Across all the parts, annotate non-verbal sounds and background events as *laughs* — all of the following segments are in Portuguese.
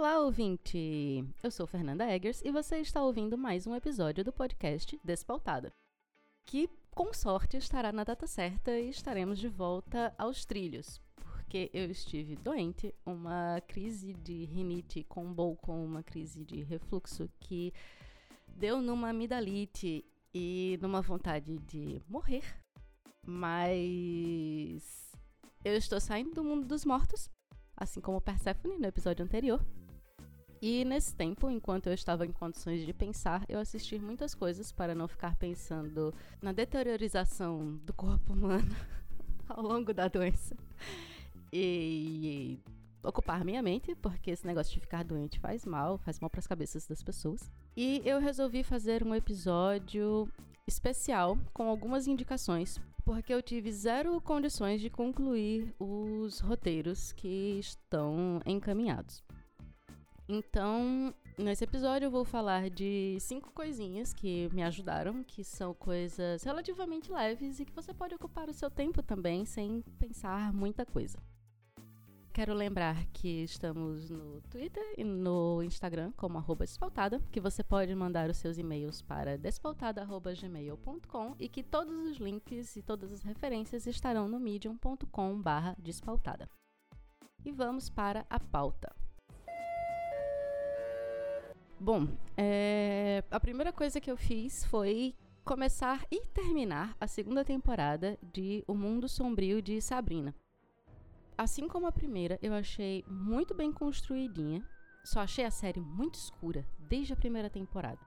Olá, ouvinte! Eu sou Fernanda Eggers e você está ouvindo mais um episódio do podcast Despautada, que com sorte estará na data certa e estaremos de volta aos trilhos, porque eu estive doente, uma crise de rinite combou com uma crise de refluxo que deu numa amidalite e numa vontade de morrer. Mas eu estou saindo do mundo dos mortos assim como Persephone no episódio anterior. E nesse tempo, enquanto eu estava em condições de pensar, eu assisti muitas coisas para não ficar pensando na deteriorização do corpo humano *laughs* ao longo da doença. E ocupar minha mente, porque esse negócio de ficar doente faz mal, faz mal para as cabeças das pessoas. E eu resolvi fazer um episódio especial com algumas indicações porque eu tive zero condições de concluir os roteiros que estão encaminhados. Então, nesse episódio eu vou falar de cinco coisinhas que me ajudaram, que são coisas relativamente leves e que você pode ocupar o seu tempo também sem pensar muita coisa. Quero lembrar que estamos no Twitter e no Instagram como arroba despautada, que você pode mandar os seus e-mails para despautada.gmail.com e que todos os links e todas as referências estarão no medium.com barra despautada. E vamos para a pauta. Bom, é... a primeira coisa que eu fiz foi começar e terminar a segunda temporada de O Mundo Sombrio de Sabrina. Assim como a primeira, eu achei muito bem construidinha. Só achei a série muito escura desde a primeira temporada.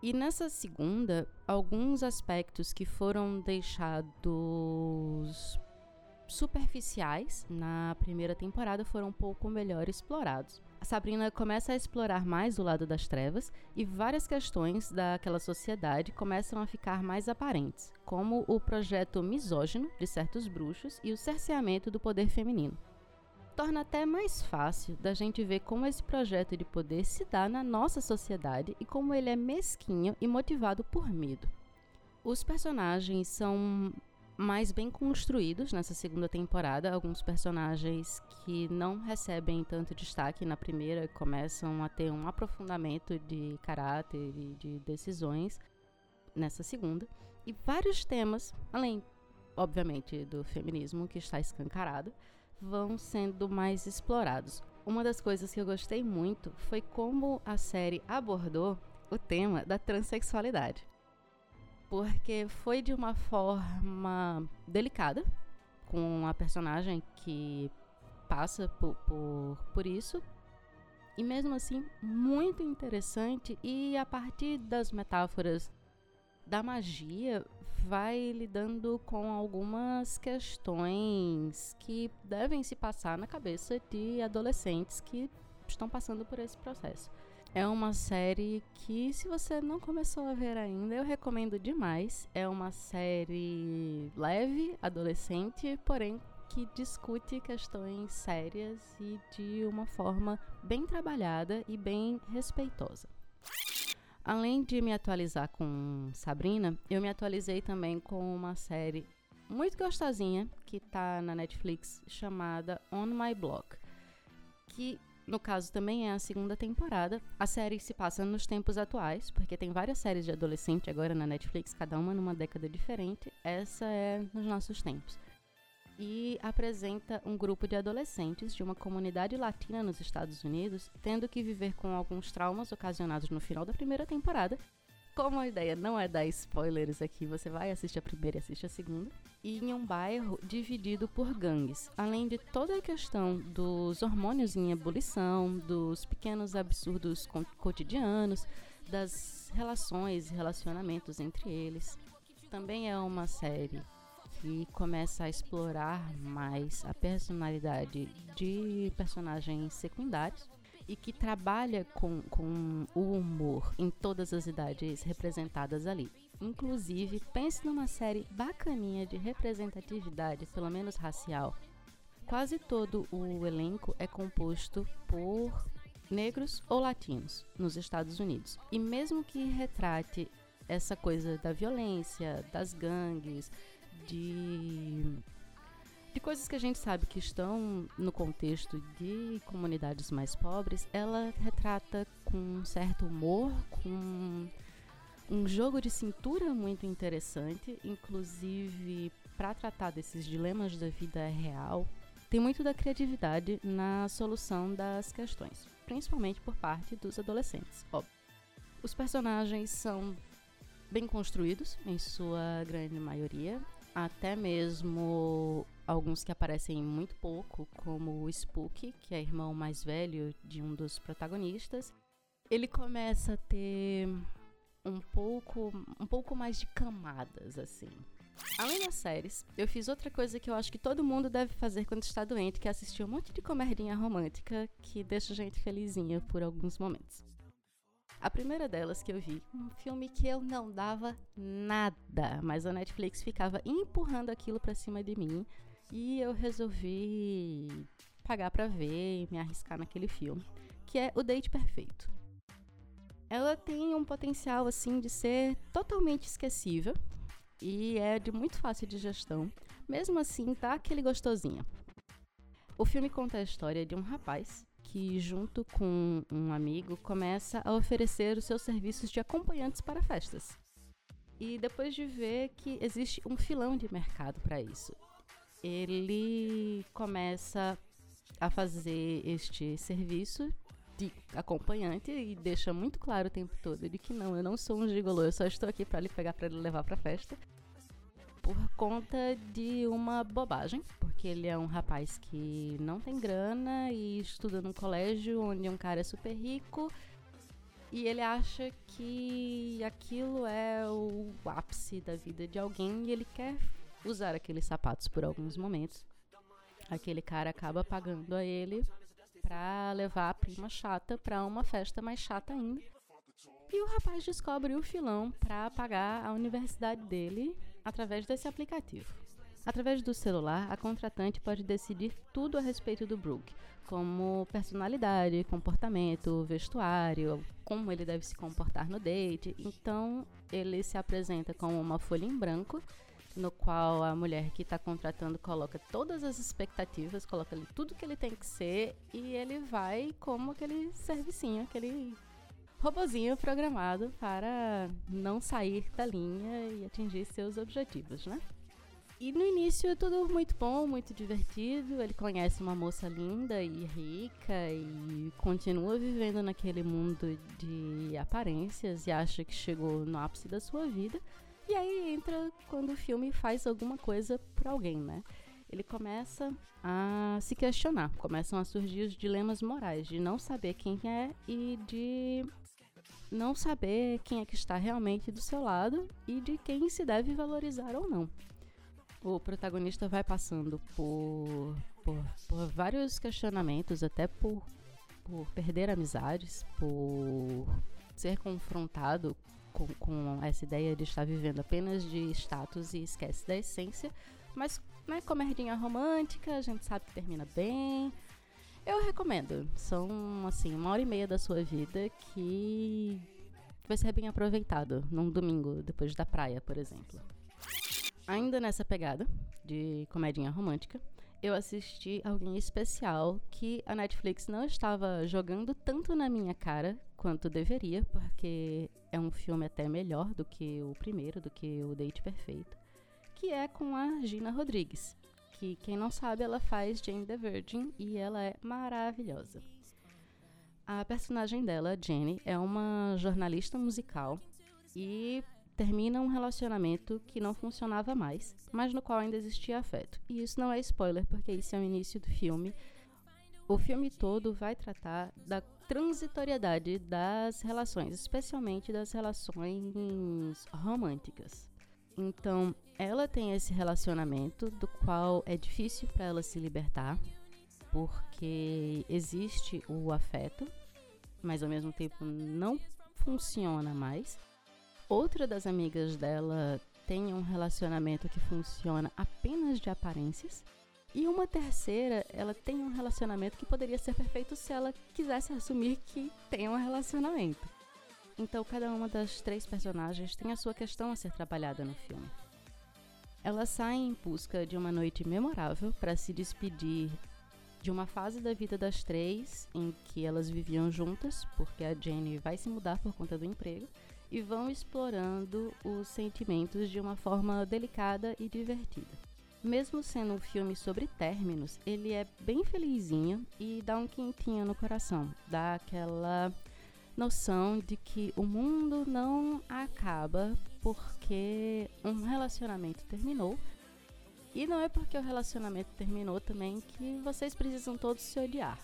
E nessa segunda, alguns aspectos que foram deixados superficiais na primeira temporada foram um pouco melhor explorados. Sabrina começa a explorar mais o lado das trevas e várias questões daquela sociedade começam a ficar mais aparentes, como o projeto misógino de certos bruxos e o cerceamento do poder feminino. Torna até mais fácil da gente ver como esse projeto de poder se dá na nossa sociedade e como ele é mesquinho e motivado por medo. Os personagens são mais bem construídos nessa segunda temporada. Alguns personagens que não recebem tanto destaque na primeira começam a ter um aprofundamento de caráter e de decisões nessa segunda. E vários temas, além, obviamente, do feminismo que está escancarado, vão sendo mais explorados. Uma das coisas que eu gostei muito foi como a série abordou o tema da transexualidade porque foi de uma forma delicada com a personagem que passa por, por, por isso. E mesmo assim, muito interessante. E a partir das metáforas da magia, vai lidando com algumas questões que devem se passar na cabeça de adolescentes que estão passando por esse processo. É uma série que, se você não começou a ver ainda, eu recomendo demais. É uma série leve, adolescente, porém que discute questões sérias e de uma forma bem trabalhada e bem respeitosa. Além de me atualizar com Sabrina, eu me atualizei também com uma série muito gostosinha que está na Netflix chamada On My Block, que no caso, também é a segunda temporada. A série se passa nos tempos atuais, porque tem várias séries de adolescente agora na Netflix, cada uma numa década diferente. Essa é nos nossos tempos. E apresenta um grupo de adolescentes de uma comunidade latina nos Estados Unidos tendo que viver com alguns traumas ocasionados no final da primeira temporada como a ideia não é dar spoilers aqui, você vai assistir a primeira e assiste a segunda. E em um bairro dividido por gangues. Além de toda a questão dos hormônios em ebulição, dos pequenos absurdos cotidianos, das relações e relacionamentos entre eles. Também é uma série que começa a explorar mais a personalidade de personagens secundários e que trabalha com, com o humor em todas as idades representadas ali. Inclusive, pense numa série bacaninha de representatividade, pelo menos racial. Quase todo o elenco é composto por negros ou latinos nos Estados Unidos. E mesmo que retrate essa coisa da violência, das gangues, de de coisas que a gente sabe que estão no contexto de comunidades mais pobres, ela retrata com um certo humor, com um jogo de cintura muito interessante, inclusive para tratar desses dilemas da vida real, tem muito da criatividade na solução das questões, principalmente por parte dos adolescentes. Óbvio. Os personagens são bem construídos, em sua grande maioria, até mesmo alguns que aparecem muito pouco, como o Spook, que é irmão mais velho de um dos protagonistas. Ele começa a ter um pouco, um pouco mais de camadas, assim. Além das séries, eu fiz outra coisa que eu acho que todo mundo deve fazer quando está doente, que é assistir um monte de comerdinha romântica que deixa a gente felizinha por alguns momentos. A primeira delas que eu vi, um filme que eu não dava nada, mas a Netflix ficava empurrando aquilo para cima de mim e eu resolvi pagar para ver e me arriscar naquele filme, que é O Date Perfeito. Ela tem um potencial assim de ser totalmente esquecível e é de muito fácil de gestão. Mesmo assim, tá aquele gostosinho. O filme conta a história de um rapaz que, junto com um amigo, começa a oferecer os seus serviços de acompanhantes para festas. E depois de ver que existe um filão de mercado para isso, ele começa a fazer este serviço de acompanhante e deixa muito claro o tempo todo de que não, eu não sou um gigolô, eu só estou aqui para lhe pegar para levar para festa. Por conta de uma bobagem, porque ele é um rapaz que não tem grana e estuda num colégio onde um cara é super rico e ele acha que aquilo é o ápice da vida de alguém e ele quer usar aqueles sapatos por alguns momentos. Aquele cara acaba pagando a ele para levar a prima chata para uma festa mais chata ainda. E o rapaz descobre o filão para pagar a universidade dele através desse aplicativo. Através do celular, a contratante pode decidir tudo a respeito do Brooke, como personalidade, comportamento, vestuário, como ele deve se comportar no date. Então, ele se apresenta como uma folha em branco no qual a mulher que está contratando coloca todas as expectativas, coloca ali tudo que ele tem que ser e ele vai como aquele servicinho, aquele robozinho programado para não sair da linha e atingir seus objetivos, né? E no início é tudo muito bom, muito divertido. Ele conhece uma moça linda e rica e continua vivendo naquele mundo de aparências e acha que chegou no ápice da sua vida. E aí entra quando o filme faz alguma coisa para alguém, né? Ele começa a se questionar, começam a surgir os dilemas morais de não saber quem é e de não saber quem é que está realmente do seu lado e de quem se deve valorizar ou não. O protagonista vai passando por, por, por vários questionamentos, até por, por perder amizades, por ser confrontado com, com, essa ideia de estar vivendo apenas de status e esquece da essência. Mas, né, comerdinha romântica, a gente sabe que termina bem. Eu recomendo. São, assim, uma hora e meia da sua vida que vai ser bem aproveitado num domingo, depois da praia, por exemplo. Ainda nessa pegada de comedinha romântica, eu assisti alguém especial que a Netflix não estava jogando tanto na minha cara quanto deveria, porque é um filme até melhor do que o primeiro, do que o Date Perfeito, que é com a Gina Rodrigues, que quem não sabe, ela faz Jane the Virgin e ela é maravilhosa. A personagem dela, Jenny, é uma jornalista musical e termina um relacionamento que não funcionava mais, mas no qual ainda existia afeto. E isso não é spoiler, porque isso é o início do filme. O filme todo vai tratar da transitoriedade das relações, especialmente das relações românticas. Então, ela tem esse relacionamento do qual é difícil para ela se libertar, porque existe o afeto, mas ao mesmo tempo não funciona mais. Outra das amigas dela tem um relacionamento que funciona apenas de aparências. E uma terceira, ela tem um relacionamento que poderia ser perfeito se ela quisesse assumir que tem um relacionamento. Então, cada uma das três personagens tem a sua questão a ser trabalhada no filme. Elas saem em busca de uma noite memorável para se despedir de uma fase da vida das três em que elas viviam juntas, porque a Jenny vai se mudar por conta do emprego, e vão explorando os sentimentos de uma forma delicada e divertida. Mesmo sendo um filme sobre términos, ele é bem felizinho e dá um quentinho no coração, dá aquela noção de que o mundo não acaba porque um relacionamento terminou. E não é porque o relacionamento terminou também que vocês precisam todos se odiar.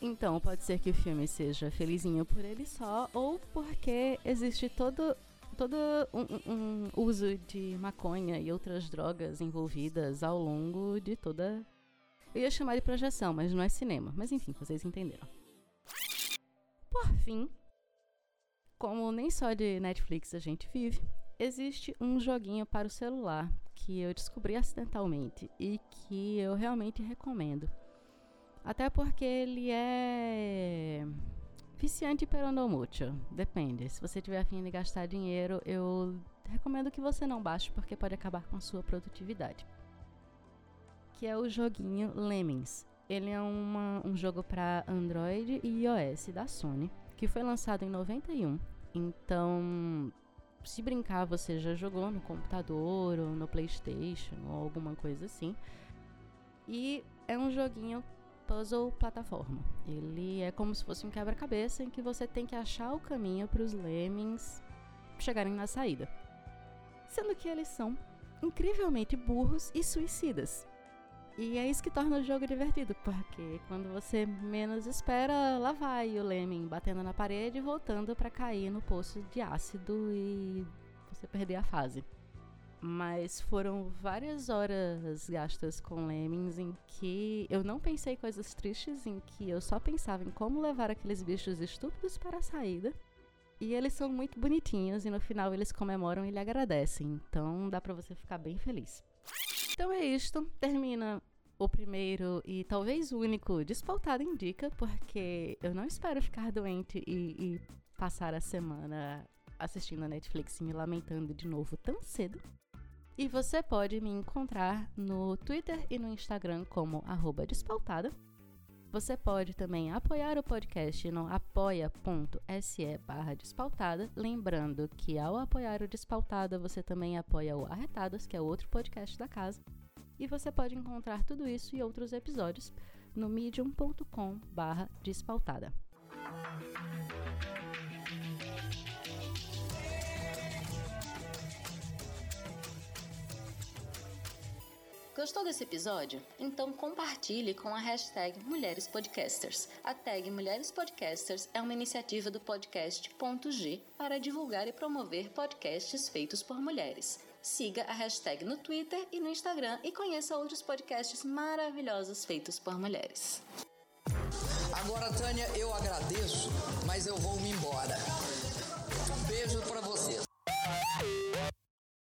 Então, pode ser que o filme seja felizinho por ele só, ou porque existe todo, todo um, um uso de maconha e outras drogas envolvidas ao longo de toda. Eu ia chamar de projeção, mas não é cinema. Mas enfim, vocês entenderam. Por fim, como nem só de Netflix a gente vive, existe um joguinho para o celular que eu descobri acidentalmente e que eu realmente recomendo. Até porque ele é viciante pero no mucho. Depende. Se você tiver afim de gastar dinheiro, eu recomendo que você não baixe porque pode acabar com sua produtividade. Que é o joguinho Lemmings. Ele é uma, um jogo para Android e iOS da Sony, que foi lançado em 91. Então, se brincar, você já jogou no computador ou no PlayStation ou alguma coisa assim. E é um joguinho puzzle plataforma. Ele é como se fosse um quebra-cabeça em que você tem que achar o caminho para os lemmings chegarem na saída. Sendo que eles são incrivelmente burros e suicidas. E é isso que torna o jogo divertido, porque quando você menos espera, lá vai o Lemming batendo na parede e voltando para cair no poço de ácido e você perder a fase. Mas foram várias horas gastas com Lemmings em que eu não pensei coisas tristes, em que eu só pensava em como levar aqueles bichos estúpidos para a saída. E eles são muito bonitinhos e no final eles comemoram e lhe agradecem. Então dá para você ficar bem feliz. Então é isto. Termina o primeiro e talvez o único Despautada Indica, porque eu não espero ficar doente e, e passar a semana assistindo a Netflix e me lamentando de novo tão cedo. E você pode me encontrar no Twitter e no Instagram como despautada. Você pode também apoiar o podcast no apoia.se barra despautada. Lembrando que ao apoiar o Despautada, você também apoia o Arretadas, que é outro podcast da casa. E você pode encontrar tudo isso e outros episódios no medium.com barra despautada. Gostou desse episódio? Então compartilhe com a hashtag Mulheres Podcasters. A tag Mulheres Podcasters é uma iniciativa do podcast Ponto G para divulgar e promover podcasts feitos por mulheres. Siga a hashtag no Twitter e no Instagram e conheça outros podcasts maravilhosos feitos por mulheres. Agora, Tânia, eu agradeço, mas eu vou me embora. Beijo para vocês.